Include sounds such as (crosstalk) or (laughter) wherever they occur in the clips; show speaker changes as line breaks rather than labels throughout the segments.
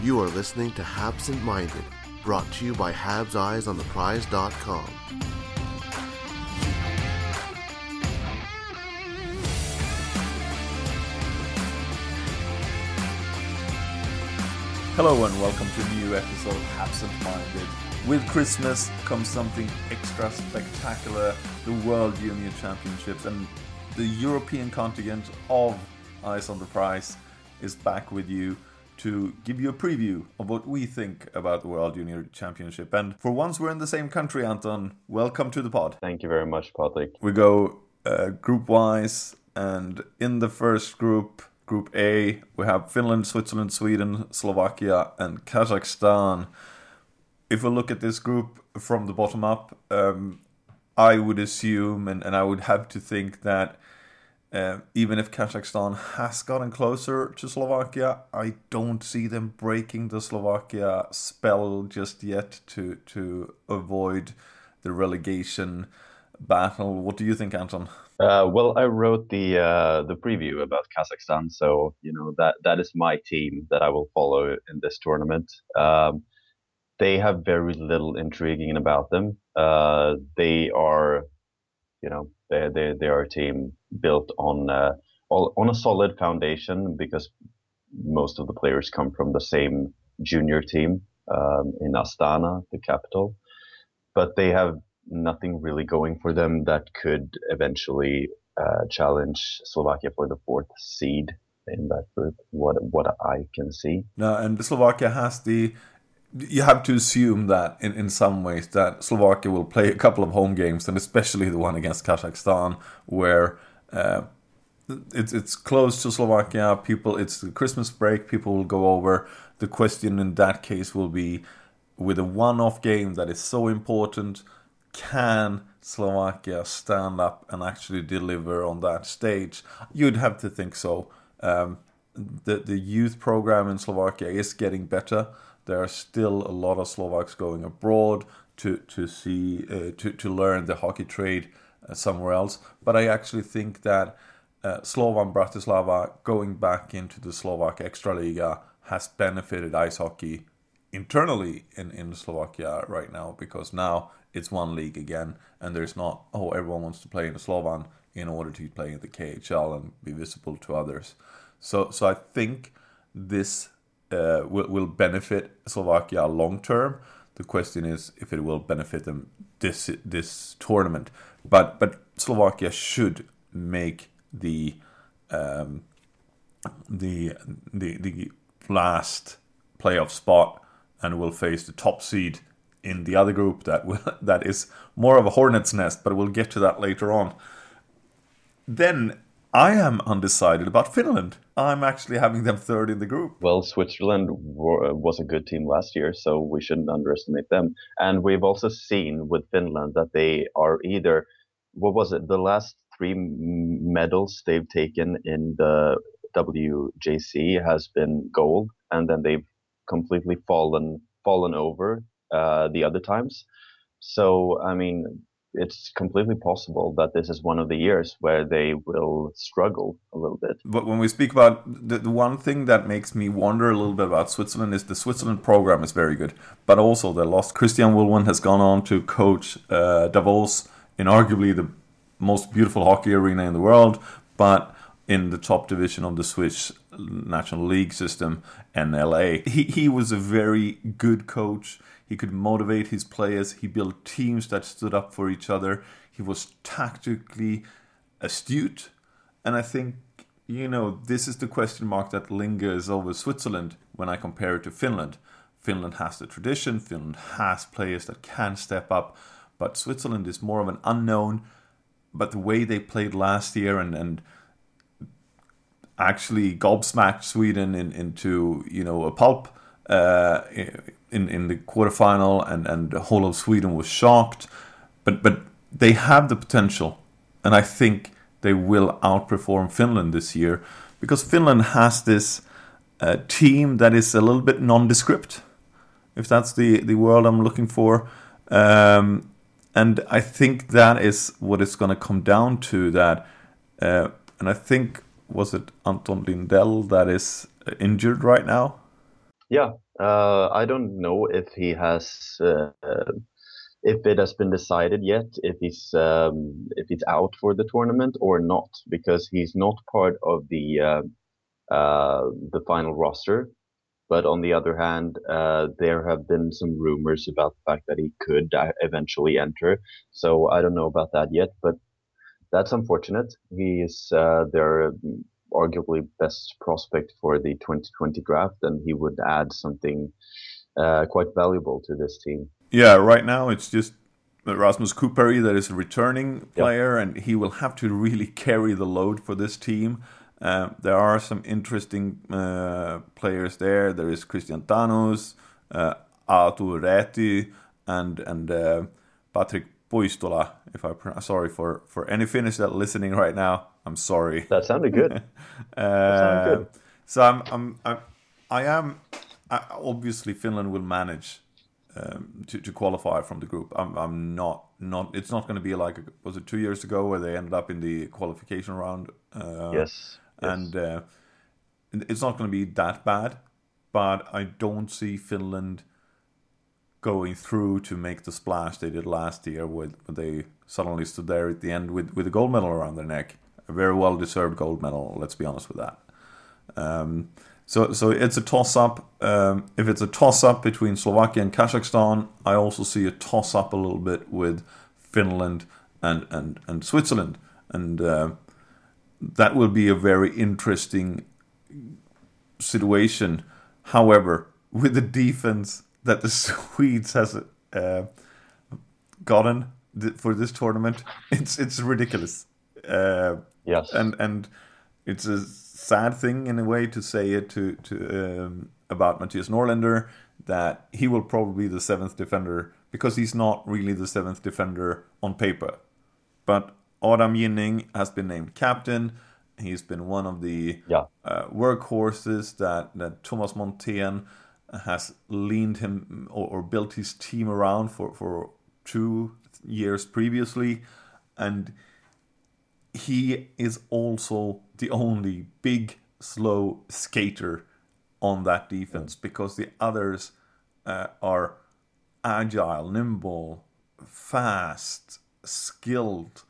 You are listening to Habsent Minded, brought to you by Habs Eyes on the Prize.com.
Hello and welcome to a new episode of Absent Minded. With Christmas comes something extra spectacular the World Junior Championships, and the European contingent of Eyes on the Prize is back with you to give you a preview of what we think about the World Junior Championship. And for once, we're in the same country, Anton. Welcome to the pod.
Thank you very much, Patrik.
We go uh, group wise, and in the first group, Group A, we have Finland, Switzerland, Sweden, Slovakia, and Kazakhstan. If we look at this group from the bottom up, um, I would assume and, and I would have to think that uh, even if Kazakhstan has gotten closer to Slovakia, I don't see them breaking the Slovakia spell just yet to to avoid the relegation battle. What do you think, Anton?
Uh, well, I wrote the uh, the preview about Kazakhstan, so you know that that is my team that I will follow in this tournament. Um, they have very little intriguing about them. Uh, they are, you know, they they they are a team built on uh, all, on a solid foundation because most of the players come from the same junior team um, in Astana, the capital. But they have nothing really going for them that could eventually uh, challenge Slovakia for the fourth seed in that group. What what I can see.
No, and Slovakia has the. You have to assume that in, in some ways that Slovakia will play a couple of home games, and especially the one against Kazakhstan, where uh, it's it's close to Slovakia. People, it's the Christmas break. People will go over. The question in that case will be, with a one-off game that is so important, can Slovakia stand up and actually deliver on that stage? You'd have to think so. Um, the the youth program in Slovakia is getting better. There are still a lot of Slovaks going abroad to to see uh, to to learn the hockey trade uh, somewhere else. But I actually think that uh, Slovan Bratislava going back into the Slovak Extraliga has benefited ice hockey internally in, in Slovakia right now because now it's one league again and there's not oh everyone wants to play in the Slovan in order to play in the KHL and be visible to others. So so I think this uh, will, will benefit Slovakia long term. The question is if it will benefit them this this tournament. But but Slovakia should make the um, the the the last playoff spot and will face the top seed in the other group that will, (laughs) that is more of a hornet's nest but we'll get to that later on then i am undecided about finland i'm actually having them third in the group
Well, Switzerland wa- was a good team last year, so we shouldn't underestimate them. And we've also seen with Finland that they are either, what was it, the last three medals they've taken in the WJC has been gold, and then they've completely fallen fallen over uh, the other times. So, I mean, it's completely possible that this is one of the years where they will struggle a little bit.
But when we speak about the, the one thing that makes me wonder a little bit about Switzerland is the Switzerland program is very good, but also they lost. Christian Wohlwend has gone on to coach uh, Davos in arguably the most beautiful hockey arena in the world, but in the top division of the Swiss National League system, NLA. He he was a very good coach. He could motivate his players. He built teams that stood up for each other. He was tactically astute. And I think, you know, this is the question mark that lingers over Switzerland when I compare it to Finland. Finland has the tradition, Finland has players that can step up, but Switzerland is more of an unknown. But the way they played last year and, and actually gobsmacked Sweden in, into you know a pulp uh, in in the quarterfinal, and and the whole of Sweden was shocked. But but they have the potential, and I think they will outperform Finland this year because Finland has this uh, team that is a little bit nondescript, if that's the the word I'm looking for. Um, and I think that is what it's going to come down to. That, uh, and I think was it Anton Lundell that is injured right now?
Yeah, uh, I don't know if he has, uh, if it has been decided yet if he's um, if he's out for the tournament or not, because he's not part of the uh, uh the final roster. But on the other hand, uh, there have been some rumors about the fact that he could uh, eventually enter. So I don't know about that yet, but that's unfortunate. He is uh, their arguably best prospect for the 2020 draft, and he would add something uh, quite valuable to this team.
Yeah, right now it's just Rasmus Kupari that is a returning player, yep. and he will have to really (laughs) carry the load for this team. Uh, there are some interesting uh, players there. There is Kristian Tanus, uh, Aatu Räty, and and uh, Patrik Puistola. If I pronounce, sorry for for any Finnish that are listening right now, I'm sorry.
That sounded good. (laughs) uh,
that sounded good. So I'm I'm, I'm I am I, obviously Finland will manage um, to, to qualify from the group. I'm, I'm not not. It's not going to be like was it two years ago where they ended up in the qualification round.
Uh, yes
and uh, it's not going to be that bad. But I don't see Finland going through to make the splash they did last year, when they suddenly stood there at the end with with a gold medal around their neck, a very well deserved gold medal. Let's be honest with that. Um, so, so it's a toss up. Um, if it's a toss up between Slovakia and Kazakhstan, I also see a toss up a little bit with Finland and and and Switzerland. And uh, that will be a very interesting situation. However, with the defense that the (laughs) Swedes has uh, gotten for this tournament, (laughs) it's it's ridiculous. Uh,
yes,
and and it's a sad thing in a way to say it to to um, about Mattias Norlinder that he will probably be the seventh defender because he's not really the seventh defender on paper, but Adam Ginning has been named captain. He's been one of the
yeah.
uh, workhorses that, that Tomas Montén has leaned him or, or, built his team around for, for two years previously. And he is also the only big, slow skater on that defense because the others uh, are agile, nimble, fast, skilled,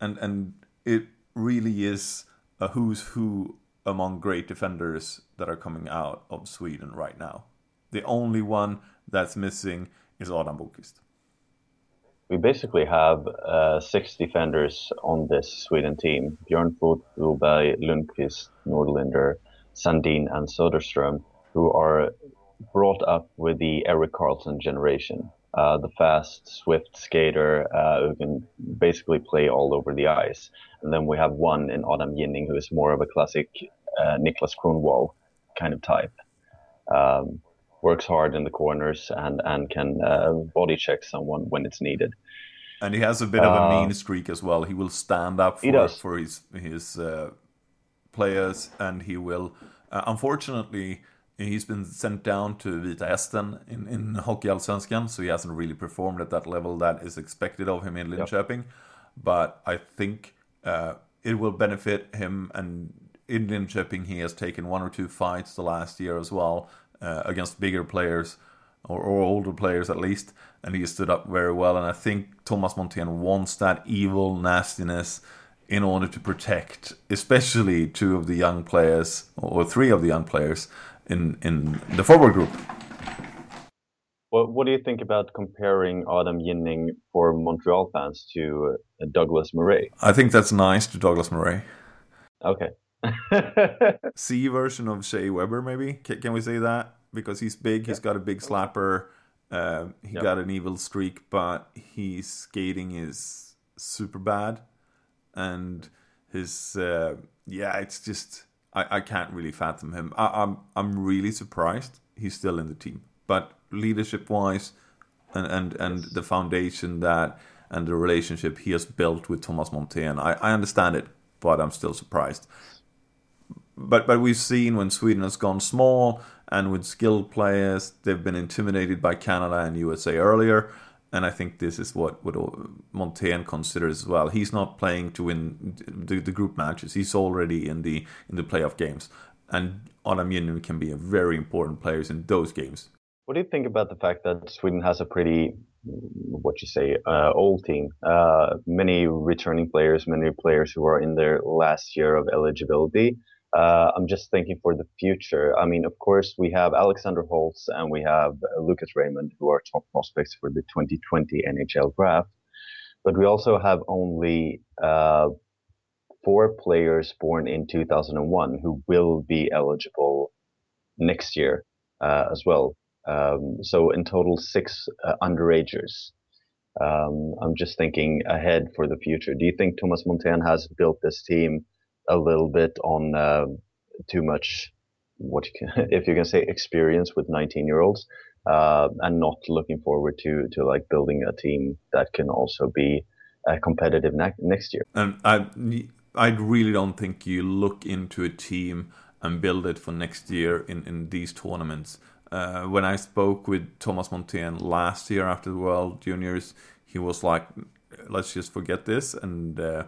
and and it really is a who's who among great defenders that are coming out of Sweden right now. The only one that's missing is Adam Boqvist.
We basically have uh, six defenders on this Sweden team: Björn Broberg, Lundkvist, Norlinder, Sandin, and Söderström, who are brought up with the Erik Karlsson generation uh, the fast, swift skater uh, who can basically play all over the ice. And then we have one in Adam Ginning who is more of a classic uh, Niklas Kronwall kind of type. Um, works hard in the corners and, and can uh, body check someone when it's needed.
And he has a bit of a uh, mean streak as well. He will stand up for, for his his uh, players, and he will. unfortunately, He's been sent down to Vita Hästen in, in Hockeyallsvenskan, so he hasn't really performed at that level that is expected of him in Linköping. Yep. But I think uh, it will benefit him. And in Linköping, he has taken one or two fights the last year as well uh, against bigger players or, or, older players at least, and he stood up very well. And I think Tomas Montén wants that evil nastiness in order to protect, especially two of the young players or three of the young players in in the forward group.
Well, what do you think about comparing Adam Ginning for Montreal fans to uh, Douglas Murray?
I think that's nice to Douglas Murray.
Okay. (laughs)
C version of Shea Weber, maybe? Can, can, we say that? Because he's big, he's got a big slapper, uh, he yep. got an evil streak, but his skating is super bad. And his, uh, yeah, it's just I, I can't really fathom him. I, I'm I'm really surprised he's still in the team. But leadership wise, and and, and the foundation that and the relationship he has built with Tomas Montén, I, I understand it, but I'm still surprised. But but we've seen when Sweden has gone small and with skilled players, they've been intimidated by Canada and USA earlier. And I think this is what, Montén considers as well. He's not playing to win the, the group matches. He's already in the in the playoff games. And Ginning can be a very important player in those games.
What do you think about the fact that Sweden has a pretty, what you say, uh, old team? Uh, many returning players, many players who are in their last year of eligibility. Uh, I'm just thinking for the future. I mean, of course, we have Alexander Holtz and we have uh, Lucas Raymond, who are top prospects for the 2020 NHL draft. But we also have only uh, four players born in 2001 who will be eligible next year uh, as well. Um, so in total, six uh, underagers. Um, I'm just thinking ahead for the future. Do you think Tomas Montén has built this team a little bit on uh, too much, what you can, (laughs) if you can say, experience with 19 year olds, uh, and not looking forward to to like building a team that can also be uh, competitive ne- next year.
And I I really don't think you look into a team and build it for next year in in these tournaments. Uh, when I spoke with Tomas Montén last year after the World Juniors, he was like, "Let's just forget this and." Uh,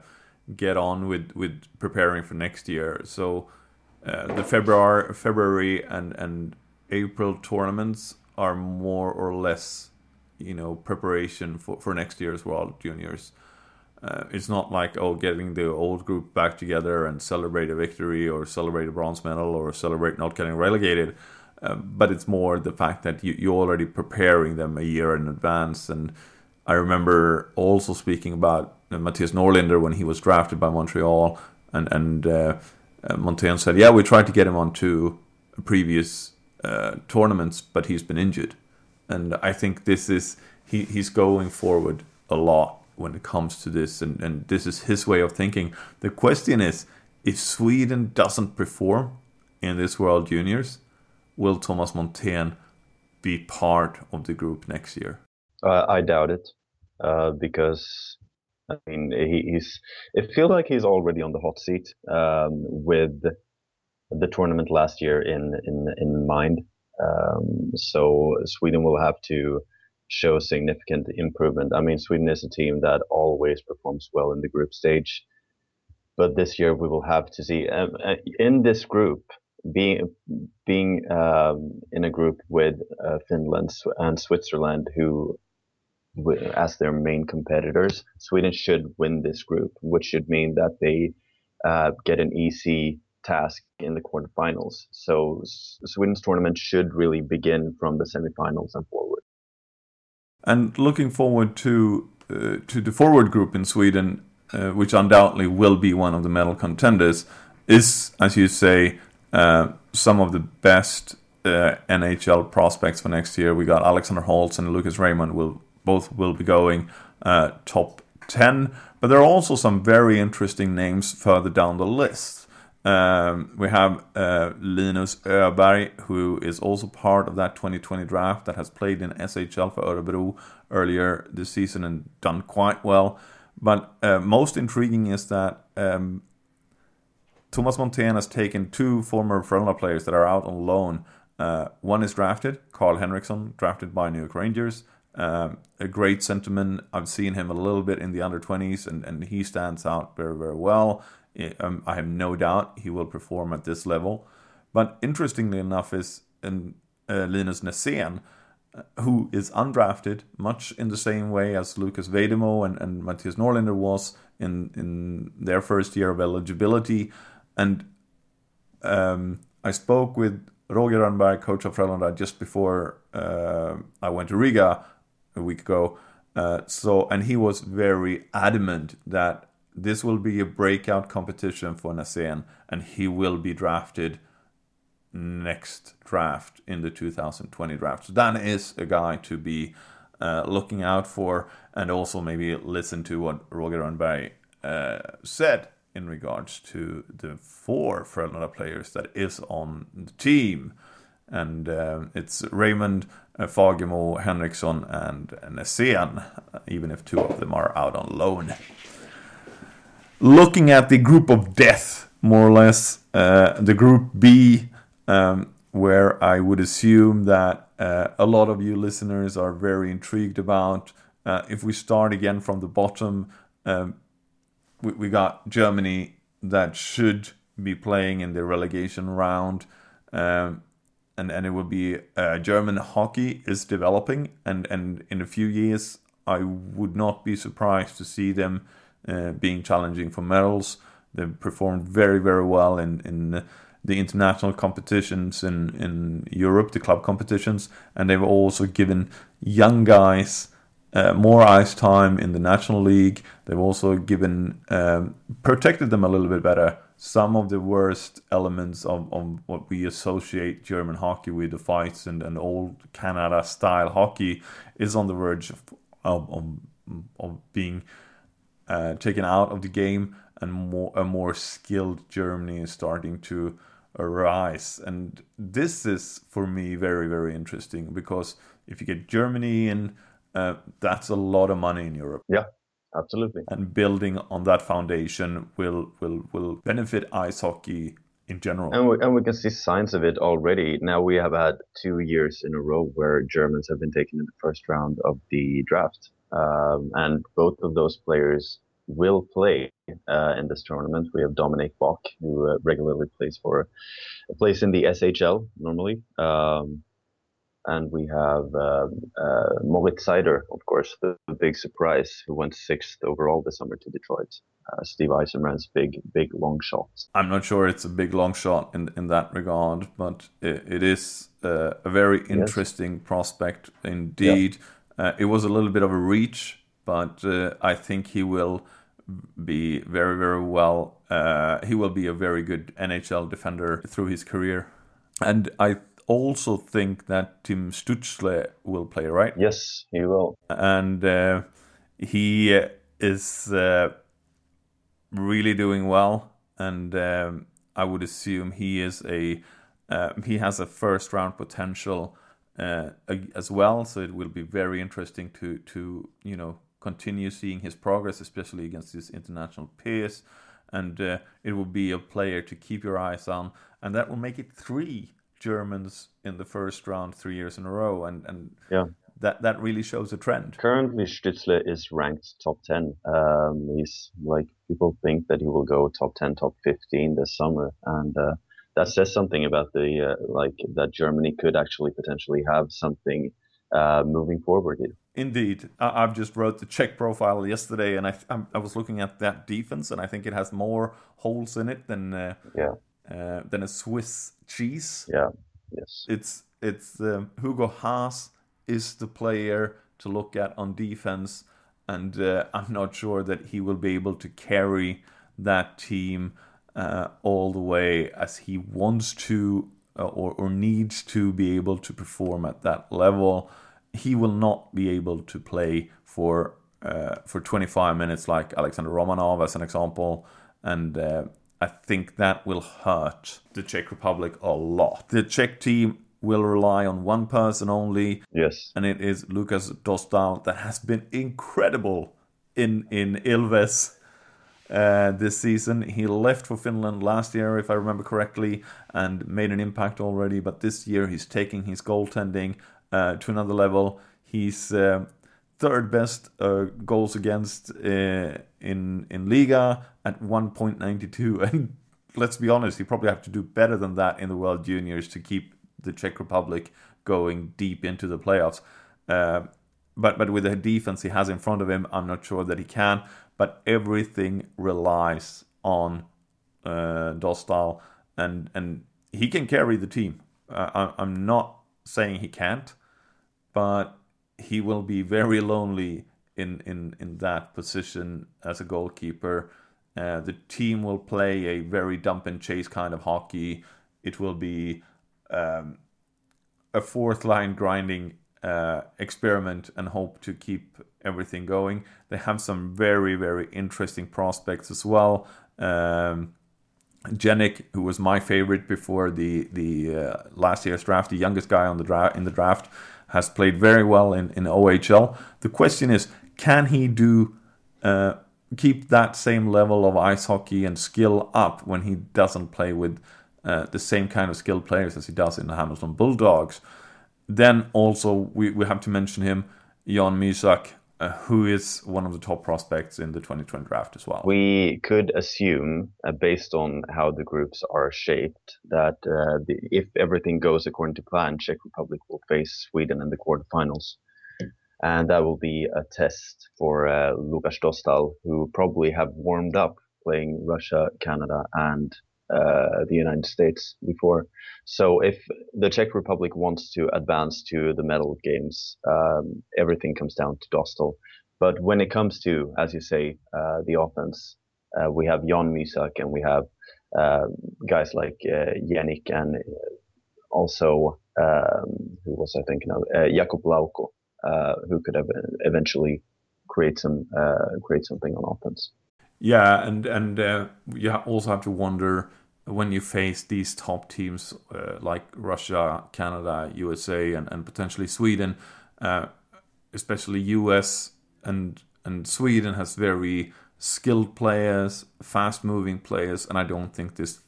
get on with with preparing for next year. So uh, the February February and and April tournaments are more or less, you know, preparation for for next year's World Juniors. Uh, it's not like oh getting the old group back together and celebrate a victory or celebrate a bronze medal or celebrate not getting relegated. Uh, but it's more the fact that you, you're already preparing them a year in advance. And I remember also speaking about Mattias Norlinder when he was drafted by Montreal, and and uh, uh, Montén said, "Yeah, we tried to get him onto previous uh, tournaments, but he's been injured." And I think this is he, he's going forward a lot when it comes to this, and, and this is his way of thinking. The question is, if Sweden doesn't perform in this World Juniors, will Tomas Montén be part of the group next year?
Uh, I doubt it, uh, because I mean, he, he's. It feels like he's already on the hot seat um, with the tournament last year in in in mind. Um, so Sweden will have to show significant improvement. I mean, Sweden is a team that always performs well in the group stage, but this year we will have to see um, uh, in this group being being um, in a group with uh, Finland and Switzerland, who as their main competitors, Sweden should win this group, which should mean that they uh, get an easy task in the quarterfinals. So Sweden's tournament should really begin from the semifinals and forward.
And looking forward to uh, to the forward group in Sweden, uh, which undoubtedly will be one of the medal contenders, is as you say uh, some of the best uh, NHL prospects for next year. We got Alexander Holtz and Lucas Raymond will both will be going uh, top 10. But there are also some very interesting names further down the list. Um, we have uh, Linus Öberg, who is also part of that 2020 draft that has played in SHL for Örebro earlier this season and done quite well. But uh, most intriguing is that um, Tomas Montén has taken two former Frölunda players that are out on loan. Uh, one is drafted, Karl Henriksson, drafted by New York Rangers, um, a great sentiment. I've seen him a little bit in the under 20s, and, and he stands out very, very well. Um, I have no doubt he will perform at this level. But interestingly enough, is in, uh, Linus Nässén, uh, who is undrafted, much in the same way as Lucas Vejdemo and, and Mattias Norlinder was in, in their first year of eligibility. And um, I spoke with Roger Rönnberg, coach of Frölunda, just before uh, I went to Riga a week ago. Uh, so, and he was very adamant that this will be a breakout competition for Nässén, and he will be drafted next draft in the 2020 draft. So that is a guy to be uh, looking out for, and also maybe listen to what Roger Rönnberg uh, said in regards to the four Frölunda players that is on the team. And uh, it's Raymond, uh, Fagemo, Henriksson, and Nässén, even if two of them are out on loan. Looking at the group of death, more or less, uh, the group B, um, where I would assume that uh, a lot of you listeners are very intrigued about. Uh, if we start again from the bottom, um, we, we got Germany that should be playing in the relegation round. Um, and, and it will be uh, German hockey is developing, and, and in a few years, I would not be surprised to see them uh, being challenging for medals. They've performed very, very well in, in the international competitions in, in Europe, the club competitions, and they've also given young guys uh, more ice time in the national league. They've also given um, protected them a little bit better. Some of the worst elements of, of what we associate German hockey with, the fights and, and old Canada style hockey, is on the verge of, of, of being uh, taken out of the game, and more a more skilled Germany is starting to arise. And this is for me very very interesting because if you get Germany in uh, that's a lot of money in Europe.
Yeah, absolutely.
And building on that foundation will will will benefit ice hockey in general.
And we, and we can see signs of it already. Now we have had two years in a row where Germans have been taken in the first round of the draft, um, and both of those players will play uh, in this tournament. We have Dominik Bokk, who uh, regularly plays for a place in the SHL normally. Um, and we have uh, uh, Moritz Seider, of course, the, the, big surprise, who went sixth overall this summer to Detroit. Uh, Steve Yzerman's big, big long shot.
I'm not sure it's a big long shot in in that regard, but it, it is uh, a very interesting yes. prospect indeed. Uh, it was a little bit of a reach, but uh, I think he will be very, very well. he will be a very good NHL defender through his career, and I also think that Tim Stützle will play, right?
Yes, he will.
And uh, he is uh, really doing well, and um, I would assume he is a uh, he has a first round potential uh, as well. So it will be very interesting to to you know continue seeing his progress, especially against his international peers. And uh, it will be a player to keep your eyes on, and that will make it three Germans in the first round three years in a row, and and
yeah.
That, that really shows a trend.
Currently, Stützle is ranked top 10. Um, he's like people think that he will go top 10, top 15 this summer, and uh, that says something about the uh, like that Germany could actually potentially have something uh, moving forward. Here.
Indeed, I- have just wrote the Czech profile yesterday, and I I was looking at that defense, and I think it has more holes in it than uh,
yeah
uh, than a Swiss cheese.
Yeah. Yes.
It's it's um, Hugo Haas is the player to look at on defense, and uh, I'm not sure that he will be able to carry that team uh, all the way as he wants to uh, or or needs to be able to perform at that level. He will not be able to play for uh, for 25 minutes like Alexander Romanov as an example, and uh, I think that will hurt the Czech Republic a lot. The Czech team will rely on one person only.
Yes.
And it is Lukas Dostal that has been incredible in in Ilves uh, this season. He left for Finland last year, if I remember correctly, and made an impact already. But this year he's taking his goaltending uh, to another level. He's uh, third best uh, goals against uh, in in Liiga at 1.92, (laughs) and let's be honest, he probably have to do better than that in the World Juniors to keep the Czech Republic going deep into the playoffs. Uh, but but with the defense he has in front of him, I'm not sure that he can. But everything relies on uh, Dostal, and and he can carry the team. Uh, I, I'm not saying he can't, but he will be very lonely in in in that position as a goalkeeper. Uh, the team will play a very dump and chase kind of hockey. It will be um, a fourth line grinding uh, experiment and hope to keep everything going. They have some very very interesting prospects as well. Um, who was my favorite before the the uh, last year's draft, the youngest guy on the draft in the draft, has played very well in, in OHL. The question is, can he do uh, keep that same level of ice hockey and skill up when he doesn't play with uh, the same kind of skilled players as he does in the Hamilton Bulldogs? Then also we, we have to mention him, Jan Mysak, uh, who is one of the top prospects in the 2020 draft as well.
We could assume, uh, based on how the groups are shaped, that uh, the, if everything goes according to plan, Czech Republic will face Sweden in the quarterfinals. And that will be a test for uh, Lukas Dostal, who probably have warmed up playing Russia, Canada, and uh, the United States before. So if the Czech Republic wants to advance to the medal games, um, everything comes down to Dostal. But when it comes to, as you say, uh, the offense, uh, we have Jan Mysak and we have uh, guys like uh, Jenik and also um, who was I thinking of uh, Jakub Lauko, who could have eventually create some create something on offense.
Yeah, and and uh, you also have to wonder when you face these top teams uh, like Russia, Canada, USA, and, and potentially Sweden, uh, especially US and and Sweden has very skilled players, fast moving players, and I don't think this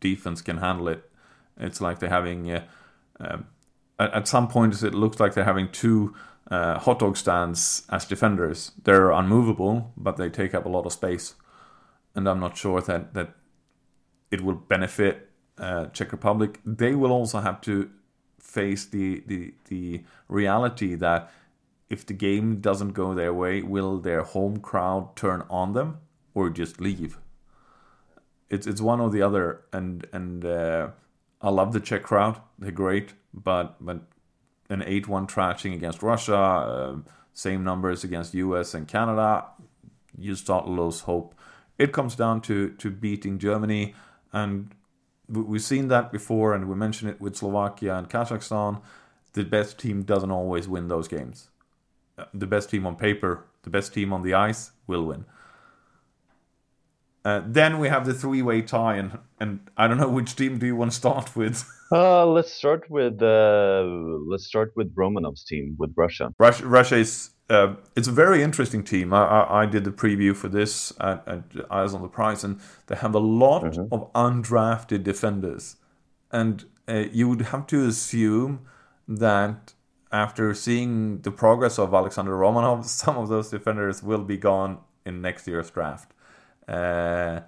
defense can handle it. It's like they're having uh, um, at, some point it looks like they're having two uh, hot dog stands as defenders. They're unmovable, but they take up a lot of space and I'm not sure that that it will benefit uh, Czech Republic. They will also have to face the the the reality that if the game doesn't go their way, will their home crowd turn on them or just leave? It's it's one or the other, and and uh, I love the Czech crowd; they're great, but but an eight-one trashing against Russia, uh, same numbers against U.S. and Canada, you start to lose hope it comes down to to beating Germany, and we've seen that before, and we mentioned it with Slovakia and Kazakhstan. The best team doesn't always win those games. Uh, the best team on paper, the best team on the ice will win. Uh, then we have the three-way tie, and and I don't know which team do you want to start with.
uh, let's start with uh, let's start with Romanov's team with Russia.
Russia, Russia is uh, it's a very interesting team. I, I, I, did the preview for this at, at Eyes on the Prize, and they have a lot mm-hmm. of undrafted defenders. And uh, you would have to assume that after seeing the progress of Alexander Romanov, (laughs) some of those defenders will be gone in next year's draft. Uh,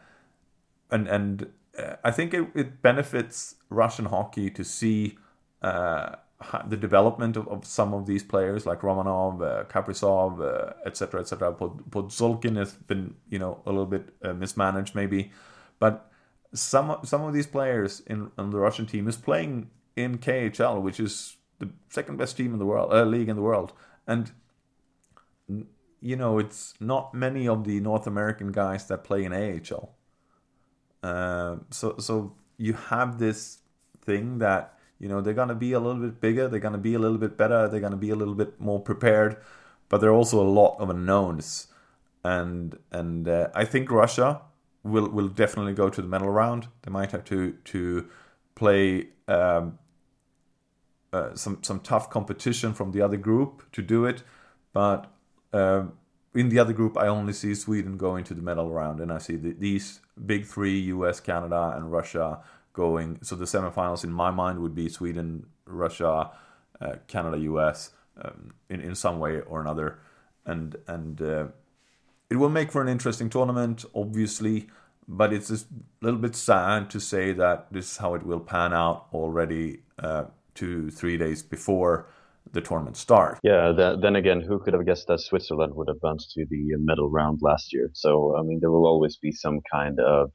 and and uh, I think it, it benefits Russian hockey to see uh, the development of, of some of these players like Romanov, uh, Kaprizov, etc., uh, etc. Et Podkolzin has been, you know, a little bit uh, mismanaged maybe, but some some of these players in, in the Russian team is playing in KHL, which is the second best team in the world, uh, league in the world, and you know it's not many of the North American guys that play in AHL. Uh, so so you have this thing that you know, they're to be a little bit bigger, they're to be a little bit better, they're to be a little bit more prepared, but there are also a lot of unknowns. And and uh, I think Russia will will definitely go to the medal round. They might have to to play um, uh, some some tough competition from the other group to do it, but uh, in the other group, I only see Sweden going to the medal round, and I see the, these big three: U.S., Canada, and Russia going. So the semifinals in my mind would be Sweden, Russia, uh, Canada, US, um, in in some way or another, and and uh, it will make for an interesting tournament, obviously. But it's a little bit sad to say that this is how it will pan out already uh, two, three days before the tournament start.
Yeah, then again, who could have guessed that Switzerland would advance to the medal round last year? So, I mean, there will always be some kind of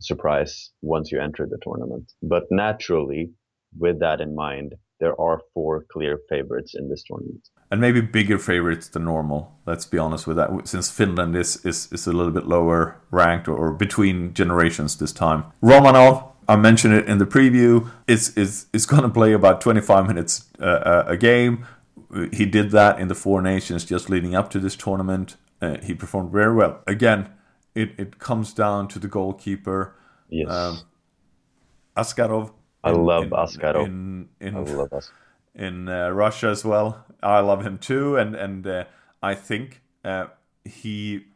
surprise once you enter the tournament. But naturally, with that in mind, there are four clear favorites in this tournament.
And maybe bigger favorites than normal. Let's be honest with that, since Finland is is, is a little bit lower ranked or, or between generations this time. Romanov, I mentioned it in the preview, It's is is going to play about 25 minutes uh, a game. He did that in the four nations just leading up to this tournament. Uh, he performed very well. Again, it, it comes down to the goalkeeper.
Yes.
Um, Askarov.
I
in-
love
in-
Askarov.
In, in,
I love
in uh, Russia as well. I love him too, and and uh, I think uh, he.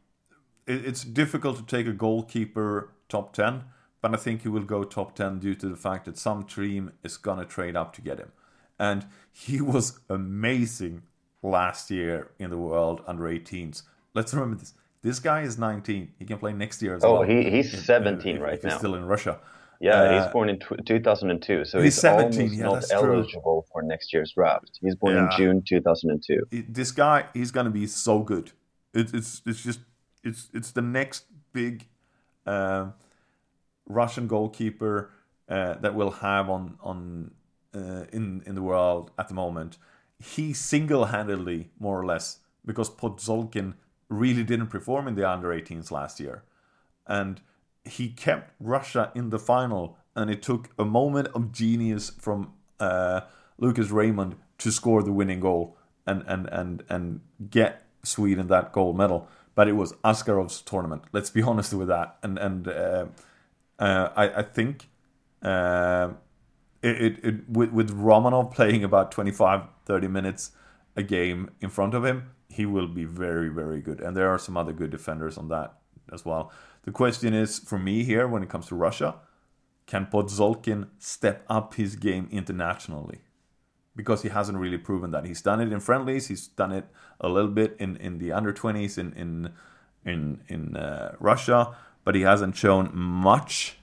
It, it's difficult to take a goalkeeper top ten, but I think he will go top ten due to the fact that some team is gonna trade up to get him, and he (laughs) was amazing last year in the world under 18s. Let's remember this. This guy is 19. He can play next year as
Oh,
well.
he, he's
If-
17
if-
right
if he's
now.
still in Russia.
Yeah,
Uh,
he's born in tw 2002, so
he's
he's,
17,
almost
yeah,
not
that's true.
eligible for next year's draft. He's born in June 2002.
it- this guy he's gonna be so good. It, it's it's just it's it's the next big uh, Russian goalkeeper uh, that we'll have on on uh, in in the world at the moment. He single handedly, more or less, because Podkolzin really didn't perform in the under 18s last year, and he kept Russia in the final. And it took a moment of genius from uh, Lucas Raymond to score the winning goal and and and and get Sweden that gold medal. But it was Askarov's tournament. Let's be (laughs) honest with that. And and uh, uh, I I think uh, it, it, it with with Romanov playing about 25 30 minutes a game in front of him, he will be very very good. And there are some other good defenders on that as well. The question is for me here when it comes to Russia, can Podkolzin step up his game internationally? because he hasn't really proven that. He's done it in friendlies. He's done it a little bit in, in the under twenties in in in in uh, Russia, but he hasn't shown much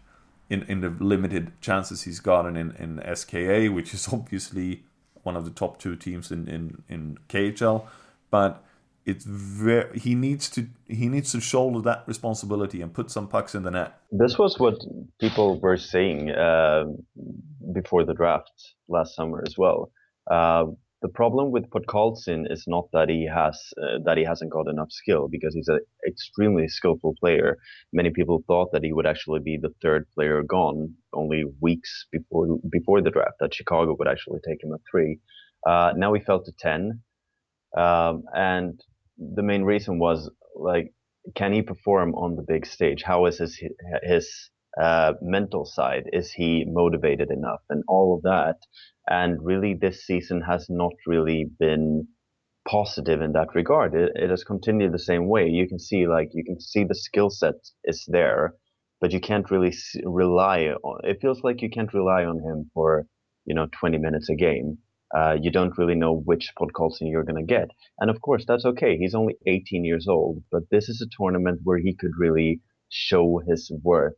in in the limited chances he's gotten in in SKA, which is (laughs) obviously one of the top two teams in in in KHL. But it's very he needs to he needs to shoulder that responsibility and put some pucks in the net.
This was what people were saying uh, before the draft last summer as well. Uh, the problem with Podkolzin is not that he has uh, that he hasn't got enough skill because he's an extremely skillful player. Many people thought that he would actually be the third player gone only weeks before before the draft. That Chicago would actually take him at three. Uh, now he fell to ten, um, and the main reason was like, can he perform on the big stage? How is his his uh, mental side? Is he motivated enough, and all of that? And really, this season has not really been positive in that regard. It, it has continued the same way. You can see, like, you can see the skill set is there, but you can't really rely on. It feels like you can't rely on him for, you know, 20 minutes a game. Uh, you don't really know which Podkolzin you're going to get. And of course, that's okay. He's only 18 years old, but this is a tournament where he could really show his worth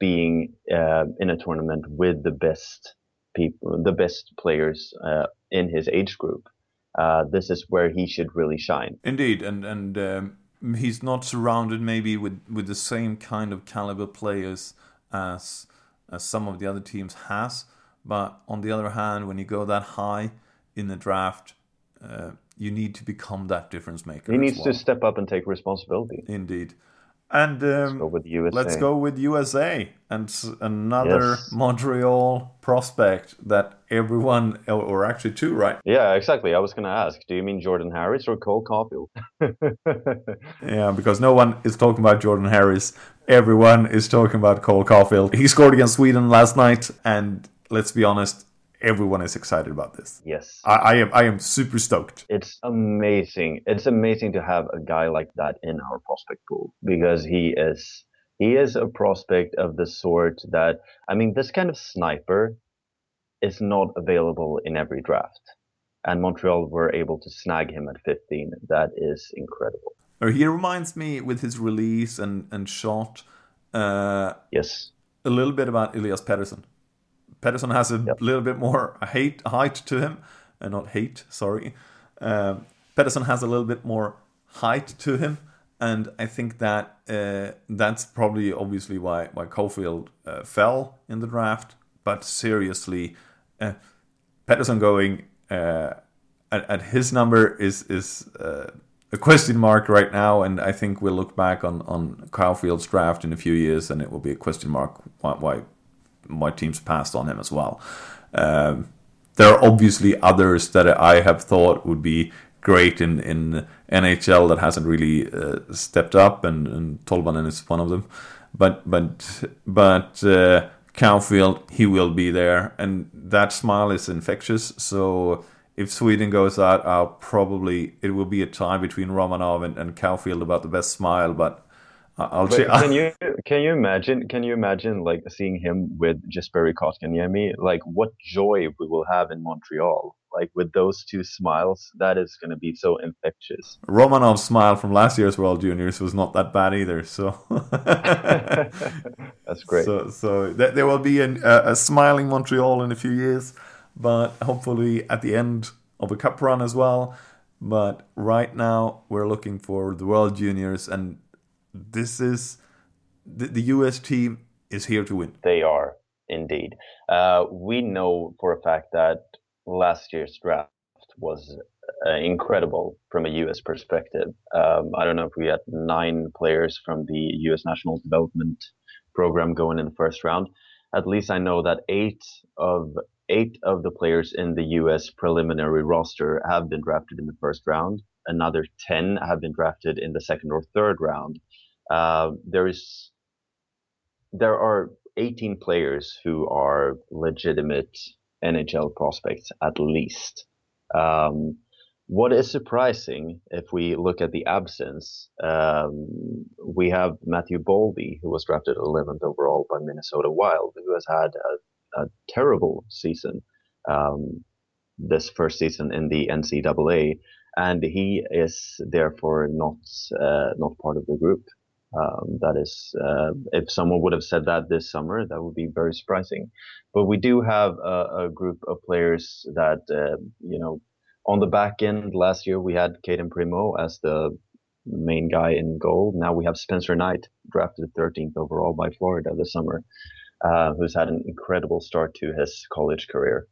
being uh, in a tournament with the best people, the best players uh, in his age group. Uh, this is where he should really shine.
Indeed, and and um, he's not surrounded maybe with, with the same kind of caliber players as as some of the other teams has. But on the other hand, when you go that high in the draft, uh, you need to become that difference maker.
He needs
well.
to step up and take responsibility.
Indeed. And um,
Go with USA.
let's go with USA and another
Yes.
Montreal prospect that everyone, or- or actually two, right?
Yeah, exactly. I was going to ask, do you mean Jordan Harris or Cole Caufield? (laughs)
Yeah, because no one is talking about Jordan Harris. Everyone is talking about Cole Caufield. He scored against Sweden last night, and let's be honest, everyone is excited about this.
yes.
I, I am I am super stoked.
it's amazing. It's amazing to have a guy like that in our prospect pool because he is he is a prospect of the sort that I mean this kind of sniper is not available in every draft. And Montreal were able to snag him at 15. That is incredible.
Or He reminds me with his release and and shot uh,
Yes.
a little bit about Elias Pettersson. Pettersson has a little bit more hate height to him, and uh, not hate, sorry. Um, Pettersson has a little bit more height to him, and I think that uh, that's probably obviously why why Caufield uh, fell in the draft. But seriously, uh, Pettersson going uh, at, at his number is is uh, a question mark right now, and I think we'll look back on on Caufield's draft in a few years, and it will be a question mark why why, why teams passed on him as well. Um, there are obviously others that I have thought would be great in, in NHL that hasn't really uh, stepped up, and, and Tolvanen is one of them. But but but uh, Caufield, he will be there, and that smile is infectious. So if Sweden goes out, I'll probably it will be a tie between Romanov and, and Caufield about the best smile, but I'll
But can you can you imagine can you imagine like seeing him with Jesperi Kotkaniemi? Like what joy we will have in Montreal. Like with those two smiles, that is going to be so infectious.
Romanov's smile from last year's World Juniors was not that bad either. So (laughs)
that's great.
So so th- there will be an, a, a smiling Montreal in a few years, but hopefully at the end of a cup run as well. But right now we're looking for the World Juniors and this is the, the US team is here to win.
They are indeed. Uh, we know for a fact that last year's draft was uh, incredible from a US perspective. Um, I don't know if we had nine players from the US National Development Program going in the first round. At least I know that eight of eight of the players in the US preliminary roster have been drafted in the first round. Another ten have been drafted in the second or third round. Uh, there is there are 18 players who are legitimate NHL prospects at least. Um, what is surprising, if we look at the absence, um, we have Matthew Boldy, who was drafted 11th overall by Minnesota Wild, who has had a, a terrible season um, this first season in the NCAA, and he is therefore not uh, not part of the group. Um, that is, uh, if someone would have said that this summer, that would be very surprising. But we do have a, a group of players that, uh, you know, on the back end last year we had Cayden Primeau as the main guy in goal. Now we have Spencer Knight, drafted 13th overall by Florida this summer, uh, who's had an incredible start to his college career.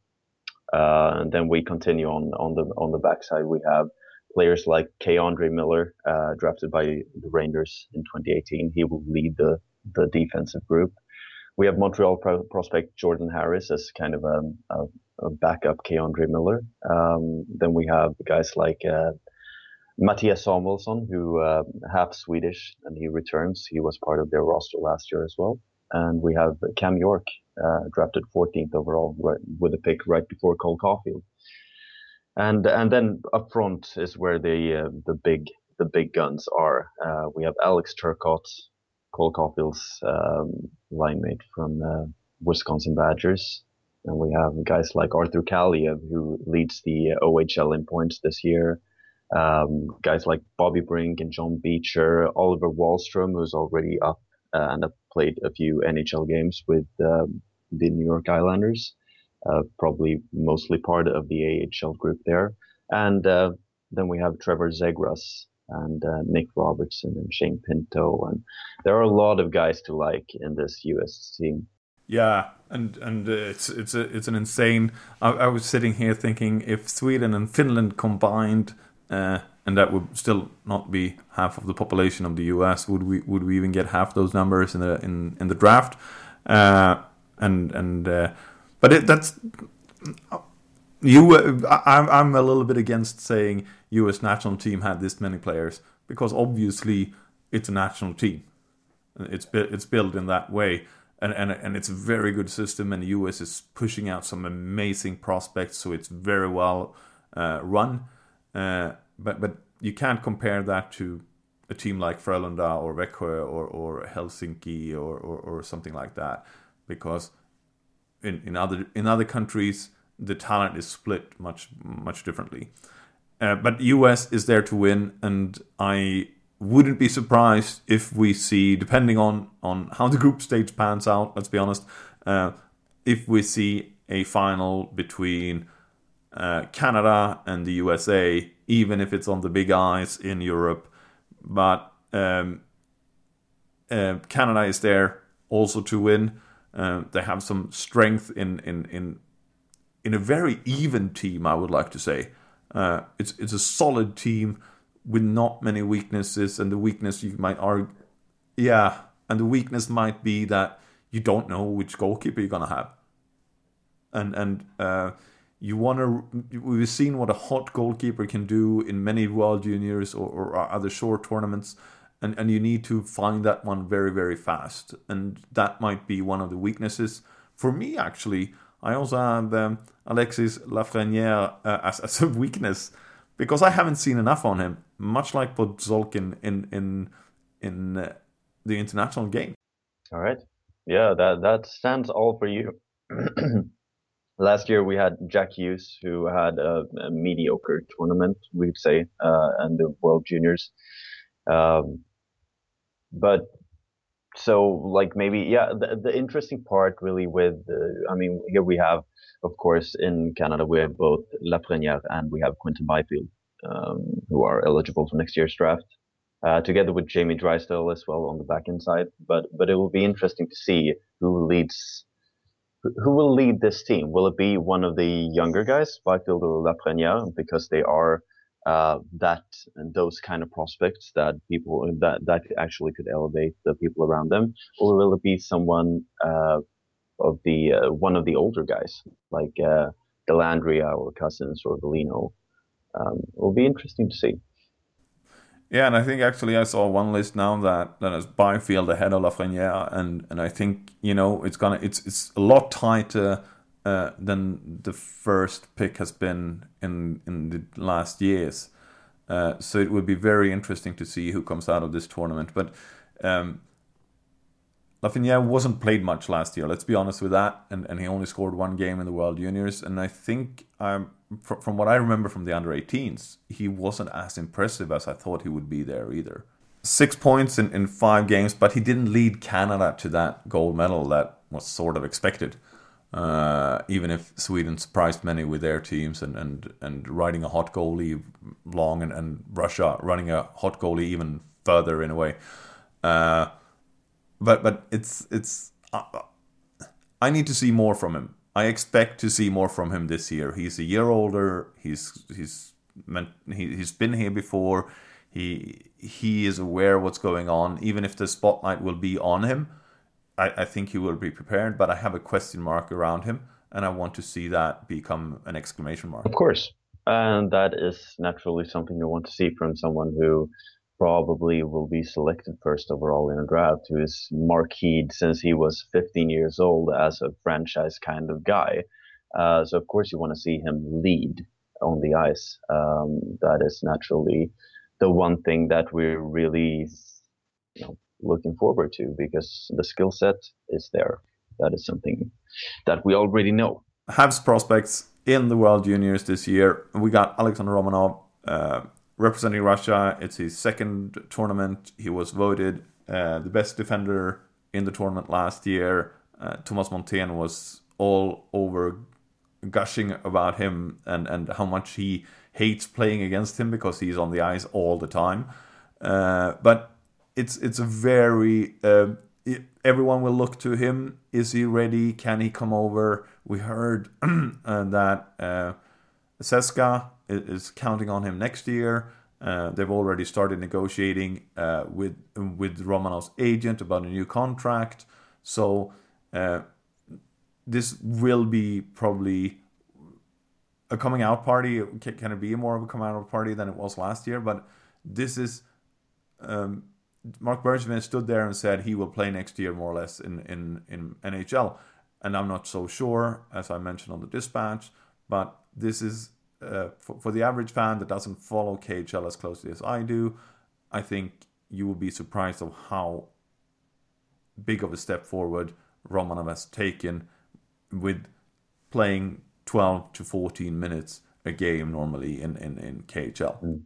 Uh, and then we continue on on the on the backside. We have players like K'Andre Miller, uh, drafted by the Rangers in 2018. He will lead the, the defensive group. We have Montreal pro- prospect Jordan Harris as kind of a, a, a backup K'Andre Miller. Um, then we have guys like uh, Mattias Samuelsson, who uh, half Swedish, and he returns. He was part of their roster last year as well. And we have Cam York, uh, drafted 14th overall, right, with a pick right before Cole Caufield and and then up front is where the uh, the big the big guns are. Uh, we have Alex Turcotte, Cole Caufield's um, line mate from uh, Wisconsin Badgers, and we have guys like Arthur Kaliyev who leads the OHL in points this year. Um, guys like Bobby Brink and John Beecher, Oliver Wahlstrom, who's already up and have played a few NHL games with um, the New York Islanders uh, probably mostly part of the AHL group there. And uh, then we have Trevor Zegras and uh, Nick Robertson and Shane Pinto, and there are a lot of guys to like in this US team.
Yeah, and and uh, it's it's a, it's an insane. I, I, was sitting here thinking if Sweden and Finland combined, uh, and that would still not be half of the population of the US, would we would we even get half those numbers in the in in the draft? Uh, and and but it, that's you. I'm I'm a little bit against saying U.S. national team had this many players because obviously it's a national team. It's it's built in that way, and and and it's a very good system. And the U.S. is pushing out some amazing prospects, so it's very well uh, run. Uh, but but you can't compare that to a team like Frölunda or Växjö or, or Helsinki or, or, or something like that because in, in other in other countries the talent is split much much differently. Uh, but US is there to win, and I wouldn't be surprised if we see, depending on on how the group stage pans out. Let's be honest, uh, if we see a final between uh, Canada and the USA, even if it's on the big ice in Europe, but um, uh, Canada is there also to win. Uh, they have some strength in in in in a very even team. I would like to say uh, it's it's a solid team with not many weaknesses, and the weakness you might argue, yeah, and the weakness might be that you don't know which goalkeeper you're gonna have, and and uh, you want to. We've seen what a hot goalkeeper can do in many World Juniors or, or other short tournaments, and and you need to find that one very very fast, and that might be one of the weaknesses for me. Actually, I also have um, Alexis Lafreniere uh, as as a (laughs) weakness because I haven't seen enough on him, much like Podkolzin in in in uh, the international game.
All right, yeah, that that stands all for you. (clears throat) Last year we had Jack Hughes, who had a, a mediocre tournament, we'd say, uh, and the World Juniors. Um, but so, like maybe, yeah, the, the interesting part really with, uh, I mean, here we have, of course, in Canada we have both Lafreniere and we have Quinton Byfield, um, who are eligible for next year's draft. Uh, together with Jamie Drysdale as well on the back end side. But but it will be interesting to see who leads who will lead this team? Will it be one of the younger guys, Byfield or Lafreniere, because they are uh, that those kind of prospects that people that that actually could elevate the people around them, or will it be someone uh, of the uh, one of the older guys like uh, Dellandrea or Cousins or Veleno? Um, it will be interesting to see.
Yeah, and I think actually I saw one list now that that is Byfield ahead of Lafreniere, and and I think you know it's gonna it's it's a lot tighter uh, than the first pick has been in in the last years. Uh, so it would be very interesting to see who comes out of this tournament. But um, wasn't played much last year. Let's be honest with that, and and he only scored one game in the World Juniors, and I think um, from what I remember from the under 18s, he wasn't as impressive as I thought he would be there either. Six points in, in five games, but he didn't lead Canada to that gold medal that was sort of expected. Uh, even if Sweden surprised many with their teams and, and, and riding a hot goalie long and, and Russia running a hot goalie even further in a way. Uh, but but it's it's uh, I need to see more from him. I expect to see more from him this year. He's a year older. He's he's meant he, he's been here before. He he is aware what's going on. Even if the spotlight will be on him, I, I think he will be prepared. But I have a question mark around him, and I want to see that become an exclamation mark.
Of course, and that is naturally something you want to see from someone who probably will be selected first overall in a draft, who is marqueed since he was 15 years old as a franchise kind of guy. Uh, so of course you want to see him lead on the ice. Um, that is naturally the one thing that we're really you know, looking forward to because the skill set is there. That is something that we already know.
Habs prospects in the World Juniors this year. We got Alexander Romanov, uh, representing Russia. It's his second tournament. He was voted uh, the best defender in the tournament last year. Uh, Tomas Montén was all over gushing about him and, and how much he hates playing against him because he's on the ice all the time. Uh, but it's it's a very uh, everyone will look to him. Is he ready? Can he come over? We heard (clears throat) uh, that uh, CSKA is counting on him next year. Uh, they've already started negotiating uh, with with Romanov's agent about a new contract. So uh, this will be probably a coming out party. Can, can, it be more of a coming out party than it was last year? But this is um, Marc Bergevin stood there and said he will play next year more or less in in in NHL, and I'm not so sure as I mentioned on the dispatch. But this is uh, for, for the average fan that doesn't follow KHL as closely as I do, I think you will be surprised of how big of a step forward Romanov has taken with playing 12 to 14 minutes a game normally in, in, in KHL. Mm.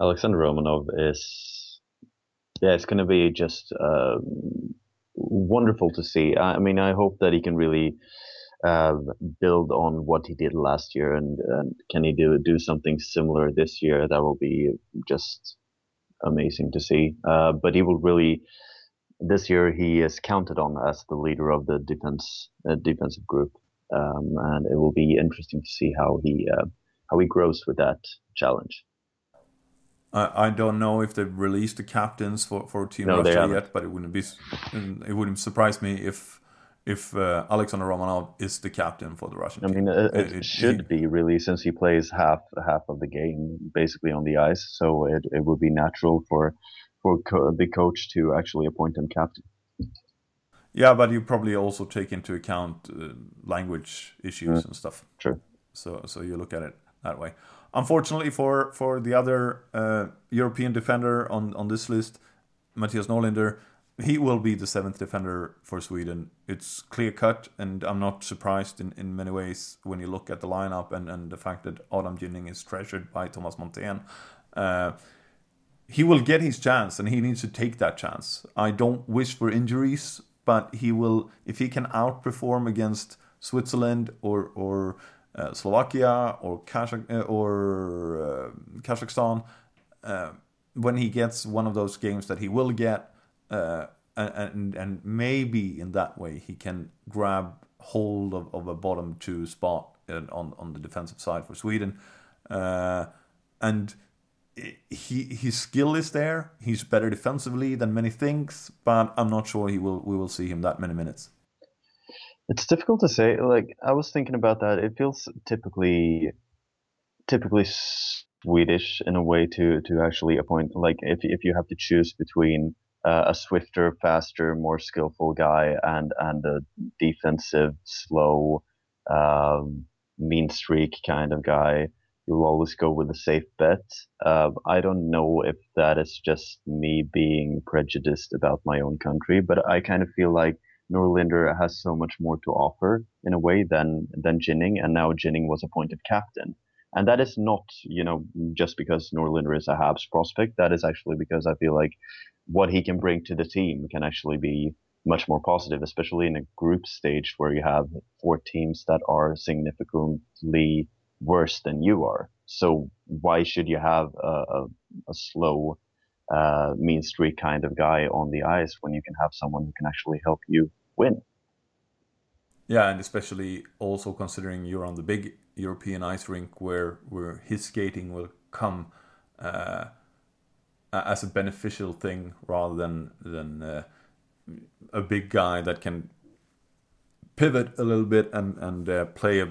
Alexander Romanov is, yeah, it's going to be just uh, wonderful to see. I mean, I hope that he can really uh, build on what he did last year, and, and can he do do something similar this year? That will be just amazing to see. Uh, but he will really this year he is counted on as the leader of the defense uh, defensive group, um, and it will be interesting to see how he uh, how he grows with that challenge.
I, I don't know if they've released the captains for, for Team no, Russia yet, but it wouldn't be it wouldn't surprise me if if uh, Alexander Romanov is the captain for the Russian
I mean, it, it,
It- it-
should be really since he plays half half of the game basically on the ice. So it, it would be natural for for co- the coach to actually appoint him captain.
Yeah, but you probably also take into account uh, language issues and stuff.
True.
So so you look at it that way. Unfortunately for for the other uh, European defender on on this list, Mattias Norlinder, he will be the seventh defender for Sweden. It's clear cut, and I'm not surprised in, in many ways when you look at the lineup and, and the fact that Adam Ginning is treasured by Tomas Montén. Uh, he will get his chance and he needs to take that chance. I don't wish for injuries, but he will if he can outperform against Switzerland or or uh, Slovakia or Kazakh uh, or uh, Kazakhstan uh, when he gets one of those games that he will get and and maybe in that way he can grab hold of, of a bottom two spot on on the defensive side for Sweden and he his skill is there. He's better defensively than many things, but I'm not sure he will we will see him that many minutes.
It's difficult to say. Like I was thinking about that. It feels typically, typically Swedish in a way to to actually appoint. Like if if you have to choose between uh, a swifter, faster, more skillful guy and and a defensive, slow, um, mean streak kind of guy, you'll always go with a safe bet. Uh, I don't know if that is just me being prejudiced about my own country, but I kind of feel like Norlinder has so much more to offer in a way than than Ginning, and now Ginning was appointed captain. And that is not, you know, just because Norlinder is a Habs prospect. That is actually because I feel like what he can bring to the team can actually be much more positive, especially in a group stage where you have four teams that are significantly worse than you are. So why should you have a, a, a slow, uh, mean streak kind of guy on the ice when you can have someone who can actually help you win?
Yeah, and especially also considering you're on the big European ice rink where where his skating will come uh, as a beneficial thing rather than than uh, a big guy that can pivot a little bit and and uh, play a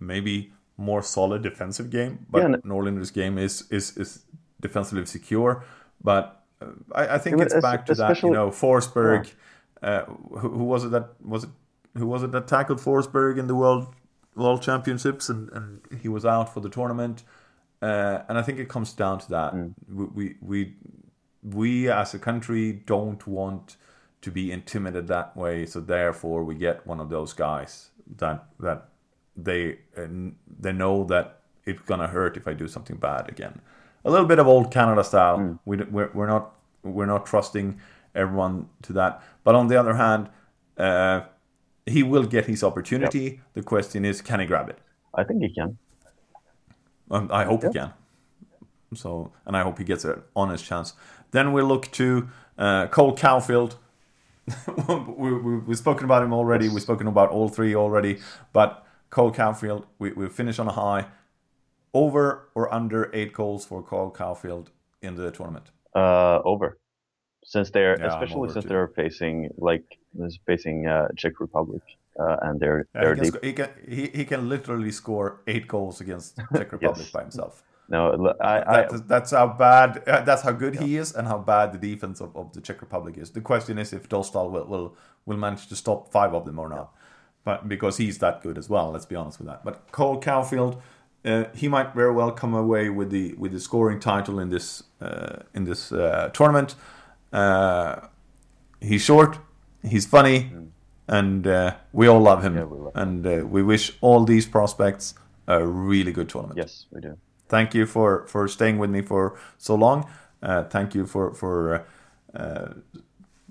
maybe more solid defensive game. But
Yeah, and-
Norlinder's game is is is defensively secure. But uh, I, I think it's back to that. You know, Forsberg. Uh, who, who was it that was it? Who was it that tackled Forsberg in the world world championships and, and he was out for the tournament? Uh, and I think it comes down to that. We, we we we as a country don't want to be intimidated that way. So therefore, we get one of those guys that that they uh, they know that it's gonna hurt if I do something bad again. A little bit of old Canada style. We we're, we're not we're not trusting everyone to that. But on the other hand, uh, he will get his opportunity. The question is, can he grab it?
I think he can.
Um, I hope he can. So, and I hope he gets an honest chance. Then we look to uh, Cole Caufield. (laughs) we, we, we've spoken about him already. We've spoken about all three already. But Cole Caufield, we, we finish on a high. Over or under eight goals for Cole Caufield in the tournament?
Uh, over. Since they're,
Yeah,
especially since
too.
they're facing like facing uh, Czech Republic, uh, and they're
Yeah,
they're
he, can
deep.
sco- he, can, he, he can literally score eight goals against (laughs) Czech Republic
Yes.
by himself.
No, I, I,
That, that's how bad. Uh, that's how good he is, and how bad the defense of, of the Czech Republic is. The question is if Dostal will, will will manage to stop five of them or not. But because he's that good as well, let's be honest with that. But Cole Caufield, uh, he might very well come away with the with the scoring title in this uh, in this uh, tournament. Uh, he's short, he's funny, and uh, we all love him.
Mm. Yeah, we love him.
and uh, we wish all these prospects a really good tournament
yes, we do.
thank you for for staying with me for so long. Uh, thank you for for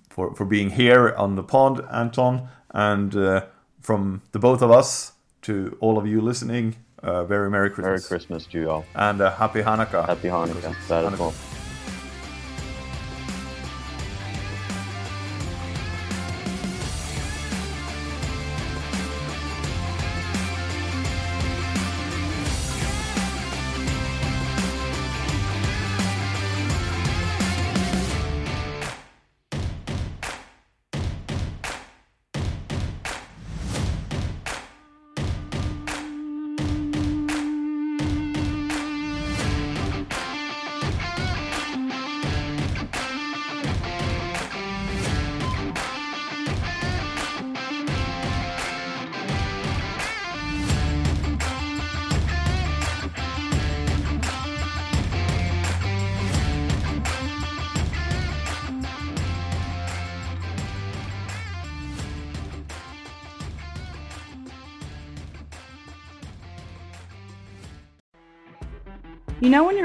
for for being here on the pod, Anton, and uh, from the both of us to all of you listening. Uh, very Merry Christmas.
Merry Christmas to you all.
and uh, Happy Hanukkah.
Happy Hanukkah. That as well.